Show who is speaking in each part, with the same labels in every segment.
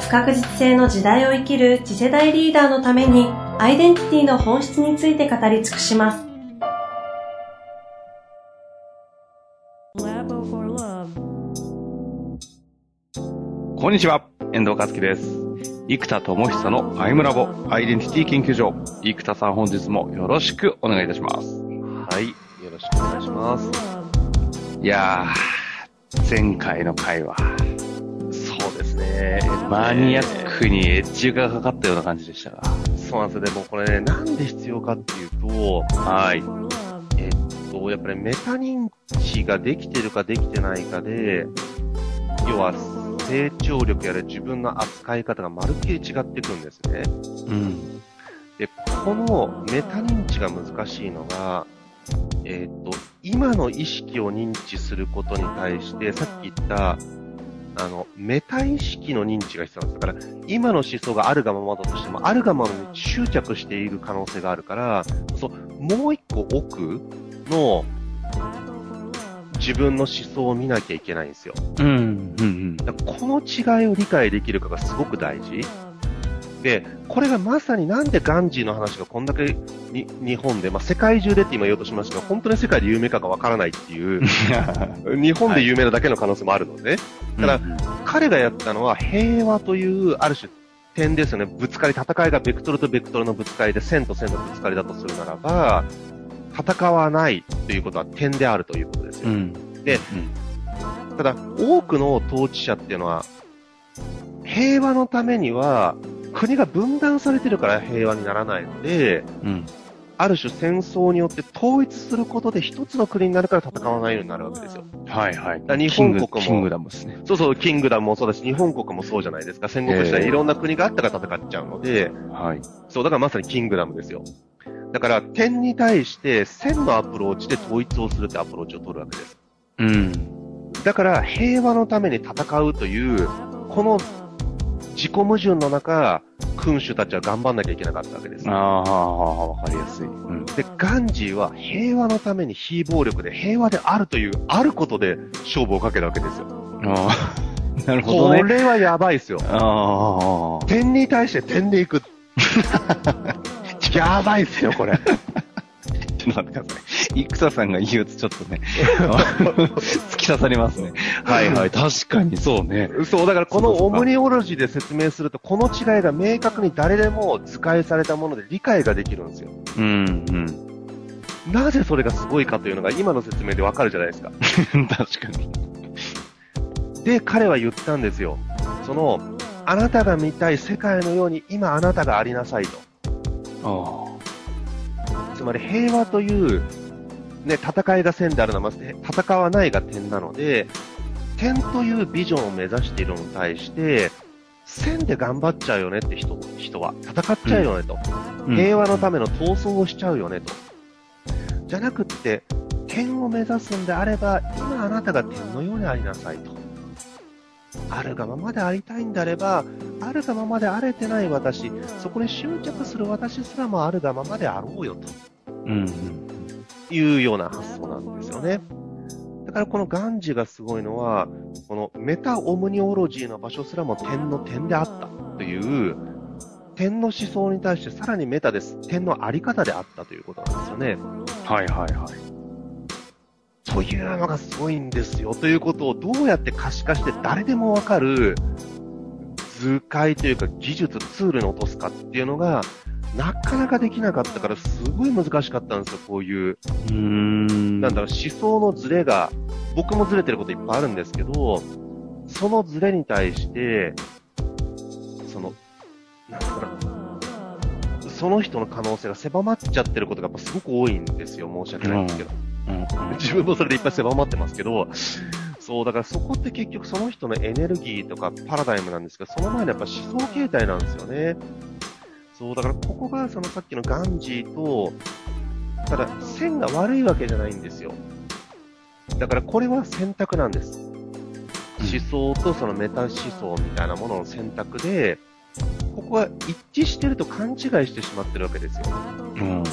Speaker 1: 不確実性の時代を生きる次世代リーダーのためにアイデンティティの本質について語り尽くします
Speaker 2: こんにちは、遠藤和樹です。生田智久のアイムラボアイデンティティ研究所。生田さん本日もよろしくお願いいたします。
Speaker 3: はい。よろしくお願いします。
Speaker 2: いやー、前回の回は
Speaker 3: そうですね。
Speaker 2: マニアックにエッジがかかったような感じでしたが。
Speaker 3: そうなんですよ。でもこれね、なんで必要かっていうと、
Speaker 2: はい。
Speaker 3: えっと、やっぱりメタ認知ができてるかできてないかで、要は成長力やら自分の扱い方がまるっきり違ってくんですね。
Speaker 2: うん。
Speaker 3: で、このメタ認知が難しいのが、えっ、と、今の意識を認知することに対して、さっき言った、あの、メタ意識の認知が必要なんです。だから、今の思想があるがままだとしても、あるがままに執着している可能性があるから、そう、もう一個奥の自分の思想を見なきゃいけないんですよ。
Speaker 2: うん。うん。
Speaker 3: だからこの違いを理解できるかがすごく大事。で、これがまさになんでガンジーの話がこんだけに日本で、まあ、世界中でって今言おうとしましたが、本当に世界で有名かがわからないっていう、日本で有名なだけの可能性もあるので、ただ彼がやったのは平和という、ある種、点ですよね。ぶつかり、戦いがベクトルとベクトルのぶつかりで、線と線のぶつかりだとするならば、戦わないということは点であるということですよ。
Speaker 2: うん。
Speaker 3: でただ、多くの統治者っていうのは、平和のためには、国が分断されてるから平和にならないので、
Speaker 2: うん。
Speaker 3: ある種戦争によって統一することで一つの国になるから戦わないようになるわけですよ。
Speaker 2: はいはい。
Speaker 3: だ日本国も
Speaker 2: キングキングダムですね。
Speaker 3: そうそう、キングダムもそうだし、日本国もそうじゃないですか。戦国時代
Speaker 2: ええ
Speaker 3: いろんな国があったから戦っちゃうので、
Speaker 2: はい。
Speaker 3: そう、だからまさにキングダムですよ。だから、点に対して線のアプローチで統一をするってアプローチを取るわけです。
Speaker 2: うん。
Speaker 3: だから、平和のために戦うという、この自己矛盾の中、君主たちは頑張んなきゃいけなかったわけです。
Speaker 2: ああ、わかりやすい。うん。
Speaker 3: で、ガンジーは平和のために非暴力で平和であるという、あることで勝負をかけるわけですよ。
Speaker 2: ああ、なるほど
Speaker 3: こ
Speaker 2: ね。
Speaker 3: れはやばいですよ。
Speaker 2: ああ。
Speaker 3: 点に対して点でいく。やばいっすよ、これ。
Speaker 2: ちょっと待ってください。生田さんが言うとちょっとね、突き刺さりますね。はいはい、確かにそうね。
Speaker 3: そう、だからこのオムニオロジーで説明すると、この違いが明確に誰でも図解されたもので理解ができるんですよ。
Speaker 2: うん、うん。
Speaker 3: なぜそれがすごいかというのが今の説明でわかるじゃないですか。
Speaker 2: 確かに。
Speaker 3: で、彼は言ったんですよ。その、あなたが見たい世界のように今あなたがありなさいと。
Speaker 2: あ
Speaker 3: つまり平和という、ね、戦いが線であるのは、まず戦わないが点なので、点というビジョンを目指しているのに対して、線で頑張っちゃうよねって人人は。戦っちゃうよねと。
Speaker 2: あ。
Speaker 3: 平和のための闘争をしちゃうよねと。じゃなくって、点を目指すんであれば、今あなたが点のようにありなさいと。あるがままでありたいんであれば、あるがままであれてない私、そこに執着する私すらもあるがままであろうよと。
Speaker 2: うん、うん。
Speaker 3: いうような発想なんですよね。だからこのガンジがすごいのは、このメタオムニオロジーの場所すらも点の点であったという、点の思想に対してさらにメタです。点のあり方であったということなんですよね。
Speaker 2: はいはいはい。
Speaker 3: というのがすごいんですよ。ということをどうやって可視化して誰でもわかる図解というか技術、ツールに落とすかっていうのが、なかなかできなかったからすごい難しかったんですよ。こういう
Speaker 2: うーん。
Speaker 3: なんだろう、思想のズレが、僕もズレてることいっぱいあるんですけど、そのズレに対して、その、なんだろうな、その人の可能性が狭まっちゃってることがやっぱすごく多いんですよ。申し訳ないんですけど。
Speaker 2: うん、
Speaker 3: 自分もそれでいっぱい狭まってますけど、そう、だからそこって結局その人のエネルギーとかパラダイムなんですけど、その前のやっぱ思想形態なんですよね。そう、だからここがそのさっきのガンジーと、ただ線が悪いわけじゃないんですよ。だからこれは選択なんです。思想とそのメタ思想みたいなものの選択で、ここは一致してると勘違いしてしまってるわけですよ。
Speaker 2: うん。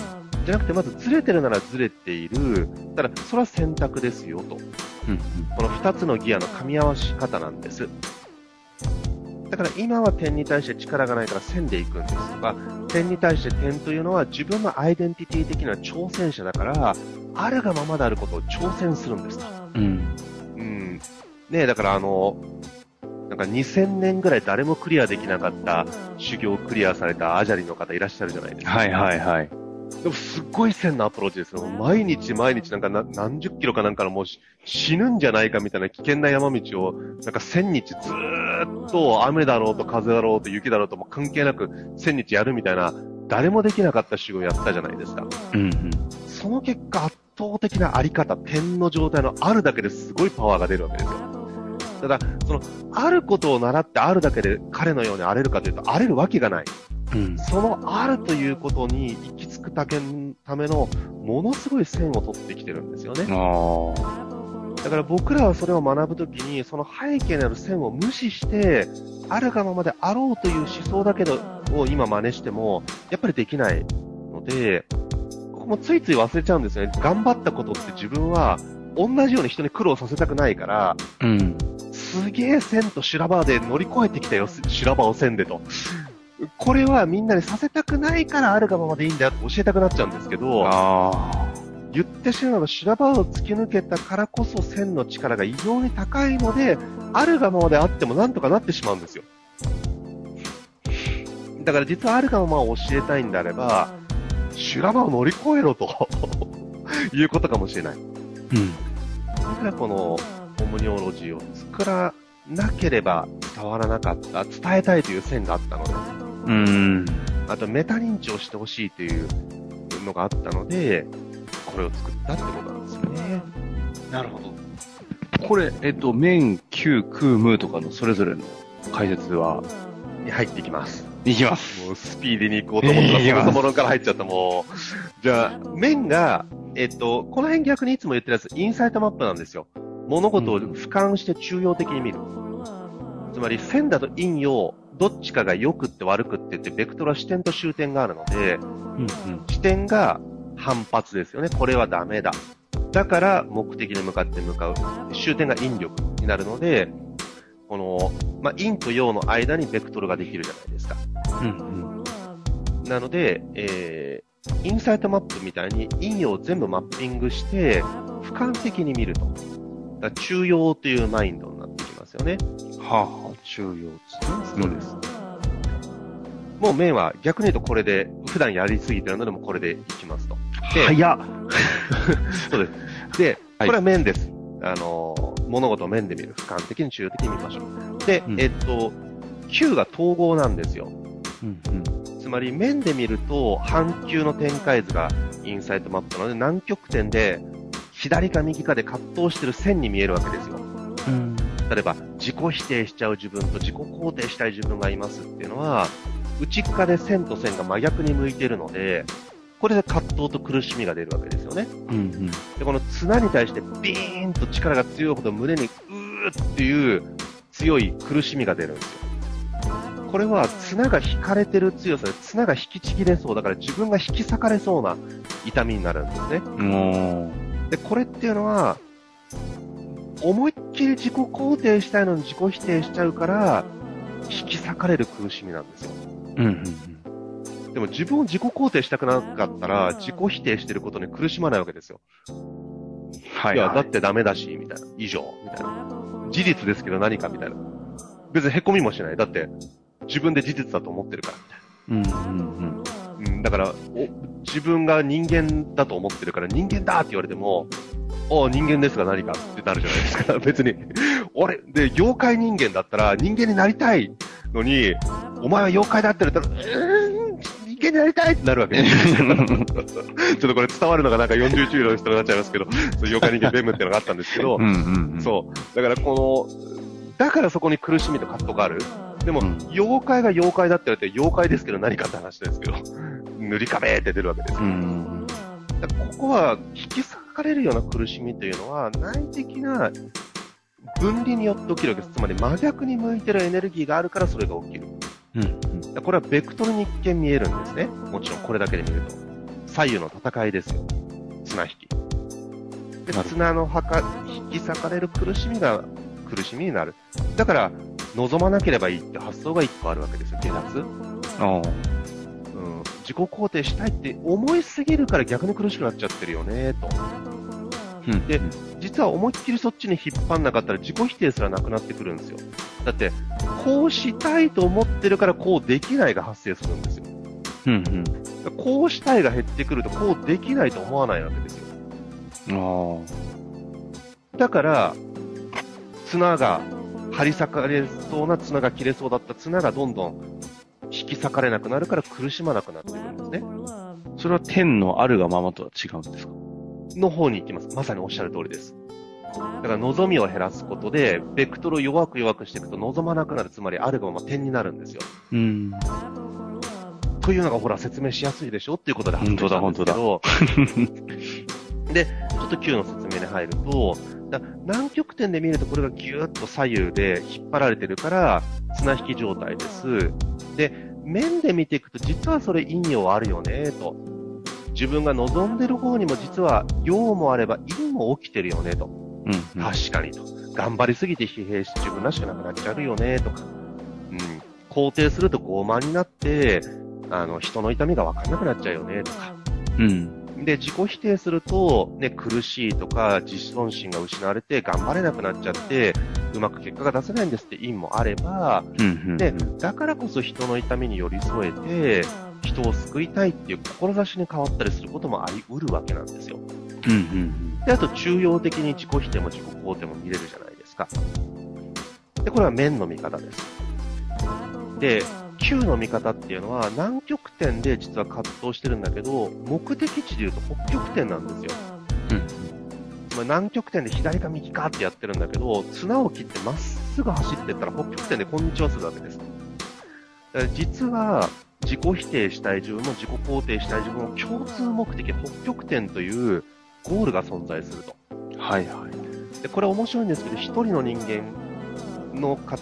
Speaker 3: じゃなくて、まずずれてるならずれている。ただ、それは選択ですよと。
Speaker 2: うん。
Speaker 3: この2つのギアの噛み合わし方なんです。だから今は点に対して力がないから線で行くんですとか、点に対して点というのは自分のアイデンティティ的な挑戦者だから、あるがままであることを挑戦するんですと。
Speaker 2: うん。
Speaker 3: うん。ねえ、だからあの、なんか2000年ぐらい誰もクリアできなかった修行をクリアされたアジャリの方いらっしゃるじゃないですか。
Speaker 2: はいはいはい。
Speaker 3: でもすっごい線のアプローチですよ。毎日毎日なんかな何十キロかなんかのもうし死ぬんじゃないかみたいな危険な山道をなんか千日ずーっと雨だろうと風だろうと雪だろうともう関係なく千日やるみたいな誰もできなかった修行をやったじゃないですか。
Speaker 2: うんうん。
Speaker 3: その結果圧倒的なあり方、点の状態のあるだけですごいパワーが出るわけですよ。ただ、その、あることを習ってあるだけで彼のように荒れるかというと、荒れるわけがない。
Speaker 2: うん。
Speaker 3: そのあるということに行き着くたけための、ものすごい線を取ってきてるんですよね。だから僕らはそれを学ぶときに、その背景にある線を無視して、あるがままであろうという思想だけどを今真似しても、やっぱりできないので、ここもついつい忘れちゃうんですよね。頑張ったことって自分は、同じように人に苦労させたくないから、
Speaker 2: うん。
Speaker 3: すげえ線と修羅場で乗り越えてきたよ、修羅場を線でと。これはみんなにさせたくないからあるがままでいいんだよって教えたくなっちゃうんですけど。言ってしまえば修羅場を突き抜けたからこそ線の力が異常に高いので、あるがままであってもなんとかなってしまうんですよ。だから実はあるがままを教えたいんであれば、修羅場を乗り越えろと いうことかもしれない。
Speaker 2: うん。
Speaker 3: だからこのオムニオロジーを作らなければ伝わらなかった、伝えたいという線があったので、
Speaker 2: うん。
Speaker 3: あとメタ認知をしてほしいというのがあったので、これを作ったってことなんですよね。
Speaker 2: なるほど。これ、えっと、面、球、空、ムとかのそれぞれの解説は、
Speaker 3: に入っていきます。
Speaker 2: いきます。
Speaker 3: もうスピーディーに行こうと思ったら、そもそもから入っちゃった、もう。じゃあ、面が、えっと、この辺逆にいつも言ってるやつ、インサイトマップなんですよ。物事を俯瞰して中央的に見る。つまり、線だと陰陽、どっちかが良くって悪くって言って、ベクトルは視点と終点があるので、
Speaker 2: うんうん。
Speaker 3: 視点が反発ですよね。これはダメだ。だから、目的に向かって向かう。終点が引力になるので、この、まあ、陰と陽の間にベクトルができるじゃないですか。
Speaker 2: うんうん。
Speaker 3: なので、えー、インサイトマップみたいに陰陽を全部マッピングして、俯瞰的に見ると。だ中庸というマインドになってきますよね。
Speaker 2: はあ、はあ、中央です。
Speaker 3: もう面は逆に言うとこれで、普段やりすぎてるのでもこれでいきますと。で、
Speaker 2: 早っ。
Speaker 3: そうです。で、こ
Speaker 2: はい
Speaker 3: れは面です。あのー、物事を面で見る。俯瞰的に中央的に見ましょう。で、
Speaker 2: うん
Speaker 3: えっと、球が統合なんですよ。
Speaker 2: うんうん。
Speaker 3: つまり面で見ると半球の展開図がインサイトマップなので南極点で左か右かで葛藤してる線に見えるわけですよ。
Speaker 2: うん。
Speaker 3: 例えば自己否定しちゃう自分と自己肯定したい自分がいますっていうのは内側で線と線が真逆に向いてるのでこれで葛藤と苦しみが出るわけですよね。
Speaker 2: うんうん。
Speaker 3: で、この綱に対してビーンと力が強いほど胸にうーっていう強い苦しみが出るんですよ。これは綱が引かれてる強さで綱が引きちぎれそうだから自分が引き裂かれそうな痛みになるんですね。
Speaker 2: も
Speaker 3: で、これっていうのは思いっきり自己肯定したいのに自己否定しちゃうから引き裂かれる苦しみなんですよ。
Speaker 2: う、うんうん
Speaker 3: でも自分を自己肯定したくなかったら自己否定してることに苦しまないわけですよ。
Speaker 2: うん。はいい、
Speaker 3: や、
Speaker 2: はい。
Speaker 3: だってダメだし、みたいな。以上、みたいな。事実ですけど何かみたいな。別に凹みもしない。だって、自分で事実だと思ってるから、みたい
Speaker 2: うんうんうん。
Speaker 3: な。うん、だから、お、自分が人間だと思ってるから人間だって言われても、お人間ですが何かってなるじゃないですか。別に。俺、で、妖怪人間だったら人間になりたいのに、お前は妖怪だって言われたら、うーん、人剣になりたいってなるわけですよ。ちょっとこれ伝わるのがなんか40中の人になっちゃいますけど、そう妖怪人間ベムっていうのがあったんですけど、
Speaker 2: うんうんうん。
Speaker 3: そう。だからこの、だからそこに苦しみと葛藤がある。でも、
Speaker 2: うん
Speaker 3: 妖怪が妖怪だって言われて、妖怪ですけど何かって話ですけど、塗り壁って出るわけですよ。
Speaker 2: うん。
Speaker 3: だからここは引き裂かれるような苦しみというのは内的な分離によって起きるわけです。つまり真逆に向いてるエネルギーがあるからそれが起きる。
Speaker 2: うん。
Speaker 3: これはベクトルに一見見えるんですね。もちろんこれだけで見ると。左右の戦いですよ。綱引き。で綱のはか引き裂かれる苦しみが苦しみになる。だから、望まなければいいって発想が一個あるわけですよ、下脱。
Speaker 2: ああ。
Speaker 3: うん、自己肯定したいって思いすぎるから逆に苦しくなっちゃってるよね、と。
Speaker 2: うん。
Speaker 3: で実は思いっきりそっちに引っ張んなかったら自己否定すらなくなってくるんですよ。だって、こうしたいと思ってるからこうできないが発生するんですよ。
Speaker 2: うんうん。
Speaker 3: こうしたいが減ってくるとこうできないと思わないわけですよ。
Speaker 2: あ
Speaker 3: だから、綱が、張り裂かれそうな綱が切れそうだった綱がどんどん引き裂かれなくなるから苦しまなくなってくるんですね。
Speaker 2: あ。それは天のあるがままとは違うんですか？
Speaker 3: の方に行きます。まさにおっしゃる通りです。だから望みを減らすことで、ベクトルを弱く弱くしていくと望まなくなる、つまりあるがまま点になるんですよ。
Speaker 2: うん。
Speaker 3: というのがほら説明しやすいでしょっていうことで発明したんですけど、で、ちょっと Q の説明に入ると、だ南極点で見るとこれがギューッと左右で引っ張られてるから、綱引き状態です。で、面で見ていくと実はそれ陰陽あるよね、と。自分が望んでる方にも実は陽もあれば陰も起きてるよね、と。
Speaker 2: うん。
Speaker 3: 確かにと。頑張りすぎて疲弊して自分らしくなくなっちゃうよね、とか。うん。肯定すると傲慢になって、あの、人の痛みがわかんなくなっちゃうよね、とか。
Speaker 2: うん。
Speaker 3: で、自己否定すると、ね、苦しいとか、自尊心が失われて、頑張れなくなっちゃって、うまく結果が出せないんですって因もあれば、
Speaker 2: うん。うん。
Speaker 3: で、だからこそ人の痛みに寄り添えて、人を救いたいっていう志に変わったりすることもあり得るわけなんですよ。
Speaker 2: うん。うん。
Speaker 3: で、あと中庸的に自己否定も自己肯定も見れるじゃないですか。で、これは面の見方です。で、Q の見方っていうのは南極点で実は葛藤してるんだけど、目的地で言うと北極点なんですよ。つまり南極点で左か右かってやってるんだけど、綱を切ってまっすぐ走ってったら北極点でこんにちはするわけです。だから実は自己否定したい自分も自己肯定したい自分の共通目的、北極点というゴールが存在すると。
Speaker 2: はいはい。
Speaker 3: で、これ面白いんですけど、一人の人間のか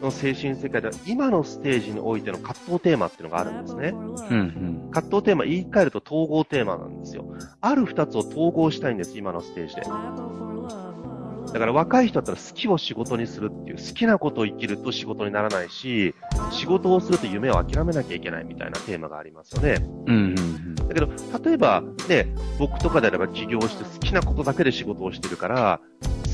Speaker 3: の精神世界では今のステージにおいての葛藤テーマっていうのがあるんですね。
Speaker 2: うん。
Speaker 3: 葛藤テーマ言い換えると統合テーマなんですよ。ある二つを統合したいんです、今のステージで。だから若い人だったら好きを仕事にするっていう、好きなことを生きると仕事にならないし、仕事をすると夢を諦めなきゃいけないみたいなテーマがありますよね。
Speaker 2: うん。うん。
Speaker 3: だけど、例えばね、僕とかであれば起業して好きなことだけで仕事をしてるから、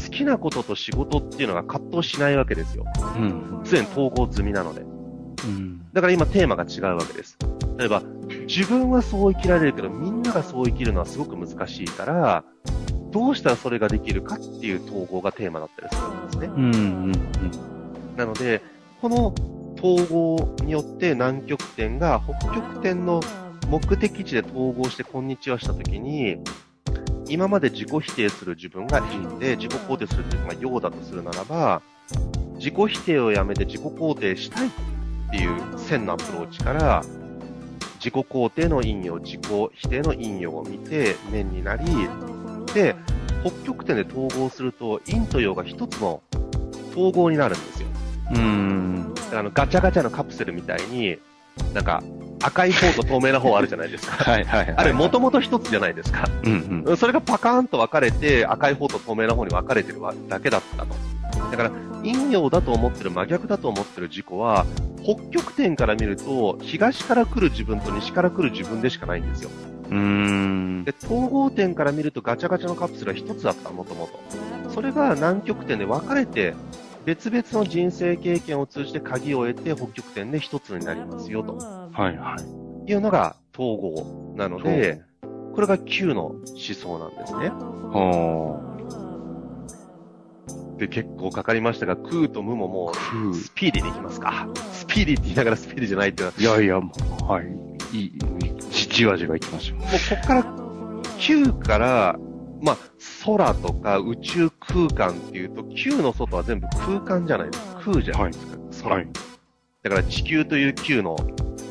Speaker 3: 好きなことと仕事っていうのが葛藤しないわけですよ。
Speaker 2: うん。
Speaker 3: すでに統合済みなので。
Speaker 2: うん。
Speaker 3: だから今テーマが違うわけです。例えば、自分はそう生きられるけど、みんながそう生きるのはすごく難しいから、どうしたらそれができるかっていう統合がテーマだったりするんですね。
Speaker 2: うん。うん。
Speaker 3: なので、この統合によって南極点が北極点の目的地で統合してこんにちはしたときに、今まで自己否定する自分が陰で、自己肯定する自分が陽だとするならば、自己否定をやめて自己肯定したいっていう線のアプローチから、自己肯定の陰陽、自己否定の陰陽を見て面になり、で、北極点で統合すると陰と陽が一つの統合になるんですよ。
Speaker 2: うん。
Speaker 3: あのガチャガチャのカプセルみたいに、なんか赤い方と透明な方あるじゃないですか。
Speaker 2: はいはい。
Speaker 3: あれ、もともと一つじゃないですか。
Speaker 2: うんうん。
Speaker 3: それがパカーンと分かれて、赤い方と透明な方に分かれてるだけだったと。だから、陰陽だと思ってる、真逆だと思ってる事故は、北極点から見ると、東から来る自分と西から来る自分でしかないんですよ。
Speaker 2: うん。
Speaker 3: で、統合点から見るとガチャガチャのカプセルは一つだった、もともと。それが南極点で分かれて、別々の人生経験を通じて鍵を得て北極点で一つになりますよと
Speaker 2: はいはい。
Speaker 3: いうのが統合なので、これが Q の思想なんですね。
Speaker 2: は
Speaker 3: で、結構かかりましたが、空と無もも
Speaker 2: あ。
Speaker 3: うスピーディーでいきますか。スピーディーって言いながらスピーディーじゃないってい
Speaker 2: やいや、もうはい。いい、じじわじわいきましょう。
Speaker 3: もうこっから、Q から、まあ、空とか宇宙空間っていうと、Q の外は全部空間じゃないですか。空じゃないですか。空。
Speaker 2: はい。
Speaker 3: だから地球という Q の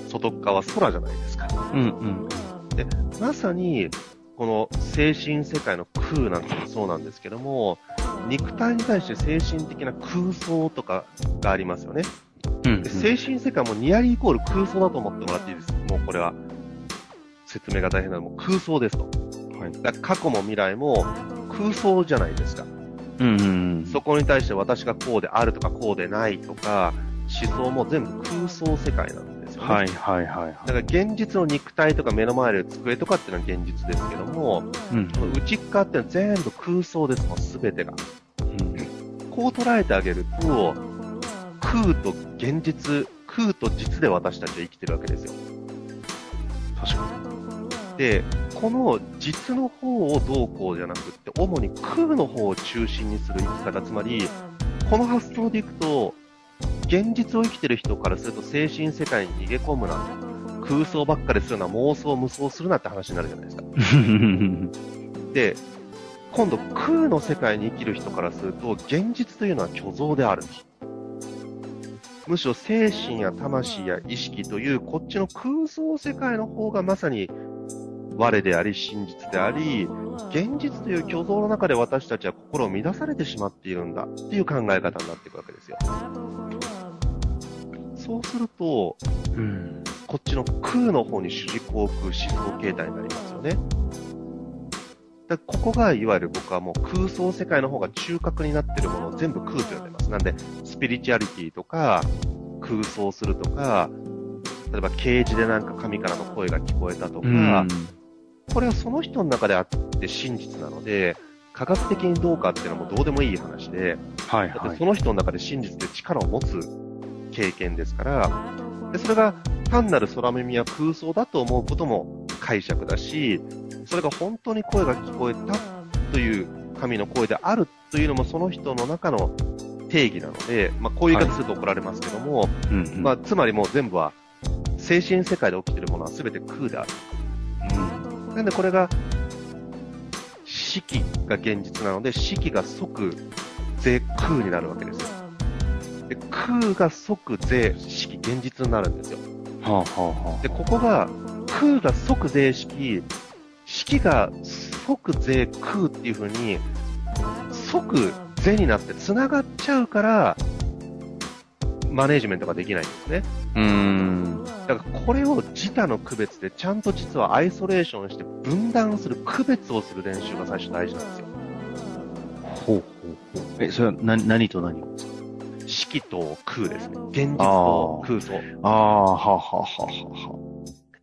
Speaker 3: 外側は空じゃないですか。
Speaker 2: うんうん。
Speaker 3: まさに、この精神世界の空なんてもそうなんですけども、肉体に対して精神的な空想とかがありますよね。
Speaker 2: うん
Speaker 3: で精神世界もニアリーイコール空想だと思ってもらっていいです。もうこれは。説明が大変なのも空想ですと。
Speaker 2: はい。
Speaker 3: だから過去も未来も空想じゃないですか。
Speaker 2: うんうん。
Speaker 3: そこに対して私がこうであるとかこうでないとか、思想も全部空想世界なんですよね。
Speaker 2: はいはいはいはい。
Speaker 3: だから現実の肉体とか目の前で机とかっていうのは現実ですけども、
Speaker 2: うん
Speaker 3: 内っ側っていうのは全部空想ですもん、すべてが。こう捉えてあげると、空と現実、空と実で私たちは生きてるわけですよ。で、この実の方をどうこうじゃなくって、主に空の方を中心にする生き方、つまり、この発想でいくと、現実を生きてる人からすると精神世界に逃げ込むな。空想ばっかりするな、妄想無双するなって話になるじゃないですか。
Speaker 2: に。
Speaker 3: で、今度空の世界に生きる人からすると、現実というのは虚像である。むしろ精神や魂や意識という、こっちの空想世界の方がまさに我であり真実であり、現実という虚像の中で私たちは心を乱されてしまっているんだっていう考え方になっていくわけですよ。そうすると、
Speaker 2: うん。
Speaker 3: こっちの空の方に主軸を置く思想形態になりますよね。だここがいわゆる僕はもう空想世界の方が中核になっているものを全部空と呼んでます。なんで、スピリチュアリティとか、空想するとか、例えば啓示でなんか神からの声が聞こえたとか、
Speaker 2: うん。
Speaker 3: これはその人の中であって真実なので、科学的にどうかっていうのもどうでもいい話で、だって
Speaker 2: はいはい。
Speaker 3: その人の中で真実で力を持つ経験ですから、でそれが単なる空耳や空想だと思うことも解釈だし、それが本当に声が聞こえたという神の声であるというのもその人の中の定義なので、まあ、こういう言い方すると怒られますけども、
Speaker 2: うんうん
Speaker 3: まあ、つまりもう全部は精神世界で起きているものは全て空である。なんでこれが、式が現実なので、式が即税空になるわけですよ。で空が即税式現実になるんですよ。
Speaker 2: はあはあは
Speaker 3: で、ここが空が即税式、式が即税空っていう風に、即税になって繋がっちゃうから、マネージメントができないんですね。
Speaker 2: あ。うん。
Speaker 3: だからこれを自他の区別でちゃんと実はアイソレーションして分断する、区別をする練習が最初大事なんですよ。
Speaker 2: ほうほうほう。え、それは何、何と何
Speaker 3: 式と空ですね。現実と空想。
Speaker 2: ああ、はあはあはあは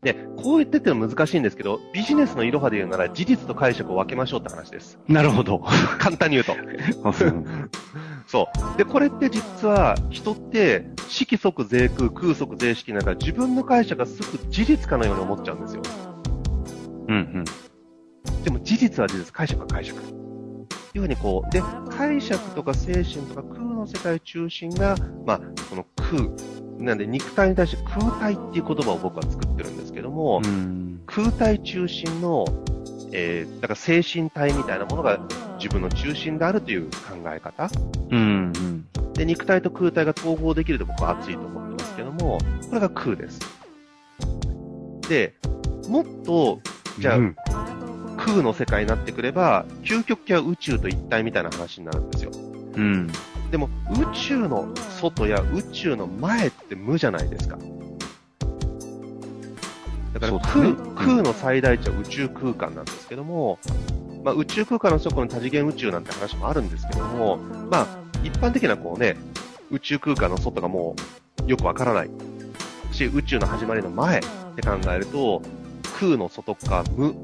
Speaker 3: で、こう言ってってのは難しいんですけど、ビジネスのいろはで言うなら事実と解釈を分けましょうって話です。
Speaker 2: あ。なるほど。
Speaker 3: 簡単に言うと。そう。で、これって実は人って式即税空、空即税式なんか自分の解釈がすぐ事実かのように思っちゃうんですよ。
Speaker 2: うんうん。
Speaker 3: でも事実は事実、解釈は解釈。いうふうにこう、で、解釈とか精神とか空の世界中心が、まあ、この空、なんで肉体に対して空体っていう言葉を僕は作ってるんですけども、
Speaker 2: うん。
Speaker 3: 空体中心の、えー、だから精神体みたいなものが自分の中心であるという考え方。
Speaker 2: うんうん。
Speaker 3: で、肉体と空体が統合できると僕は熱いと思ってますけども、これが空です。で、もっと、じゃあ、
Speaker 2: うん
Speaker 3: 空の世界になってくれば、究極系は宇宙と一体みたいな話になるんですよ。
Speaker 2: うん。
Speaker 3: でも、宇宙の外や宇宙の前って無じゃないですか。だから空、
Speaker 2: ね
Speaker 3: 空の最大値は宇宙空間なんですけども、まあ、宇宙空間の底に多次元宇宙なんて話もあるんですけども、まあ、一般的なこうね、宇宙空間の外がもうよくわからないし、宇宙の始まりの前って考えると、空の外か無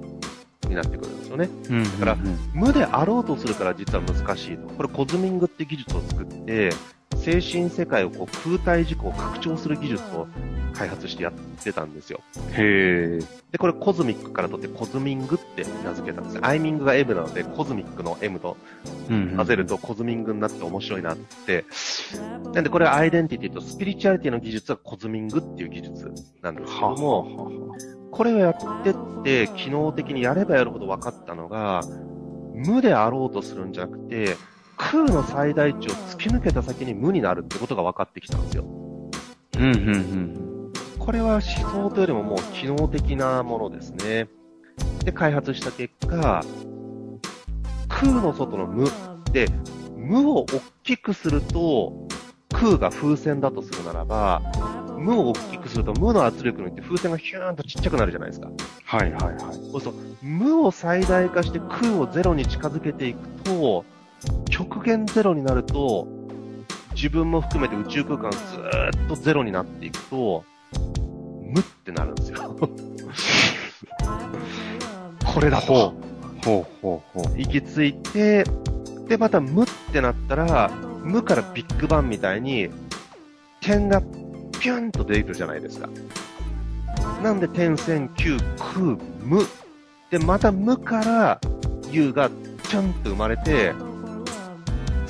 Speaker 3: になってくるんですよね。
Speaker 2: うん。だ
Speaker 3: から無であろうとするから実は難しいと。これコズミングって技術を作って、精神世界をこう空体軸を拡張する技術を開発してやってたんですよ。
Speaker 2: へえ。
Speaker 3: で、これコズミックから取ってコズミングって名付けたんですよ。アイミングが M なので、コズミックの M と
Speaker 2: うん
Speaker 3: 混ぜるとコズミングになって面白いなって。なんでこれはアイデンティティとスピリチュアリティの技術はコズミングっていう技術なんですけども、
Speaker 2: も。
Speaker 3: これをやってって、機能的にやればやるほど分かったのが、無であろうとするんじゃなくて、空の最大値を突き抜けた先に無になるってことが分かってきたんですよ。
Speaker 2: うん、うん、うん。こ
Speaker 3: これは思想というよりももう機能的なものですね。で、開発した結果、空の外の無で、無を大きくすると、空が風船だとするならば、無を大きくすると無の圧力によって風船がヒューンとちっちゃくなるじゃないですか。
Speaker 2: はい、はい、はい。
Speaker 3: そうすると、無を最大化して空をゼロに近づけていくと、極限ゼロになると、自分も含めて宇宙空間ずーっとゼロになっていくと、無ってなるんですよ。これだと。
Speaker 2: ほうほうほう。
Speaker 3: 行き着いて、で、また無ってなったら、無からビッグバンみたいに、点がピュンと出てくるじゃないですか。なんで点線9空無。で、また無から U がチュンと生まれて、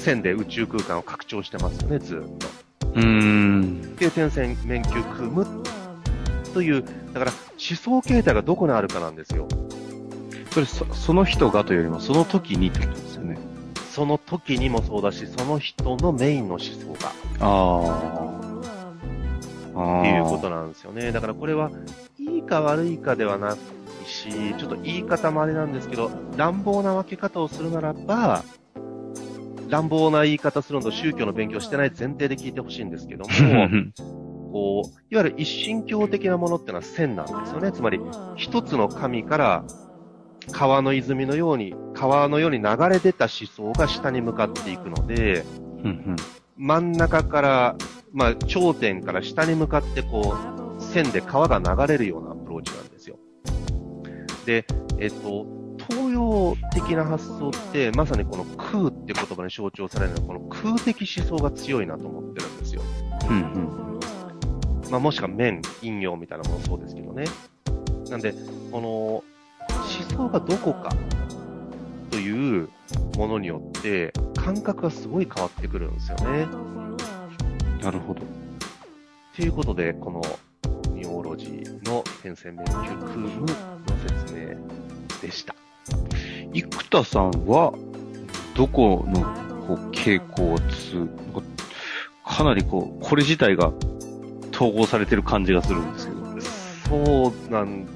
Speaker 3: 線で宇宙空間を拡張してますよね、ずーっと。
Speaker 2: ん。
Speaker 3: で、点線面球空無という、だから思想形態がどこにあるかなんですよ。
Speaker 2: それ、そその人がというよりも、その時にってことですよね。
Speaker 3: その時にもそうだし、その人のメインの思想が。
Speaker 2: ああ。
Speaker 3: っていうことなんですよね。だからこれは、いいか悪いかではないし、ちょっと言い方もあれなんですけど、乱暴な分け方をするならば、乱暴な言い方するのと宗教の勉強してない前提で聞いてほしいんですけども、こう、いわゆる一神教的なものってのは線なんですよね。つまり、一つの神から川の泉のように、川のように流れ出た思想が下に向かっていくので、真ん中から、まあ、頂点から下に向かってこう、線で川が流れるようなアプローチなんですよ。で、えっと、東洋的な発想って、まさにこの空って言葉に象徴されるのは、この空的思想が強いなと思ってるんですよ。
Speaker 2: うんうん
Speaker 3: まあ、もしくは面、陰陽みたいなものもそうですけどね。なんで、この、思想がどこかというものによって、感覚がすごい変わってくるんですよね。
Speaker 2: なるほど。
Speaker 3: ということで、このニオロジーの点線面球空無の説明でした。
Speaker 2: 生田さんは、どこのこう傾向をつ、かかなりこう、これ自体が統合されてる感じがするんですけど。
Speaker 3: そうなん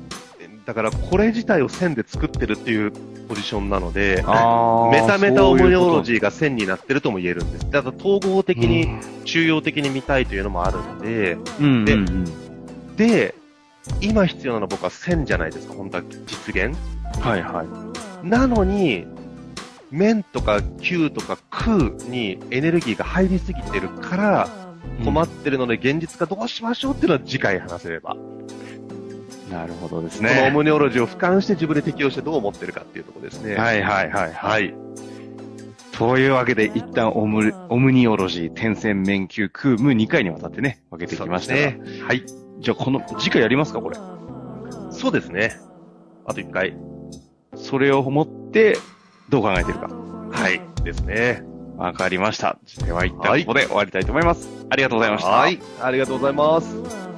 Speaker 3: だから、これ自体を線で作ってるっていうポジションなので、
Speaker 2: あ
Speaker 3: メタメタオムニオロ
Speaker 2: ー。
Speaker 3: ジーが線になってるとも言えるんです。ただ、統合的に、中央的に見たいというのもあるので、
Speaker 2: うん、
Speaker 3: で
Speaker 2: うんうん
Speaker 3: で、今必要なのは僕は線じゃないですか、本当は実現。
Speaker 2: はいはい。
Speaker 3: なのに、面とか球とか空にエネルギーが入りすぎてるから困ってるので現実化どうしましょうっていうのは次回話せれば。
Speaker 2: なるほどです
Speaker 3: このオ
Speaker 2: ね。
Speaker 3: ムニオロジーを俯瞰して自分で適用してどう思ってるかっていうところですね。
Speaker 2: はいはいはいは。
Speaker 3: はいい。
Speaker 2: というわけで、一旦オムオムニオロジー、点線面球空無2回にわたってね、分けてきましたが、
Speaker 3: そうですね。はい。
Speaker 2: じゃあこの、次回やりますかこれ。
Speaker 3: そうですね。あと一回。
Speaker 2: それを持って、どう考えてるか。
Speaker 3: はい。ですね。
Speaker 2: わかりました。では一旦ここで終わりたいと思います。ありがとうございました。
Speaker 3: はい。ありがとうございます。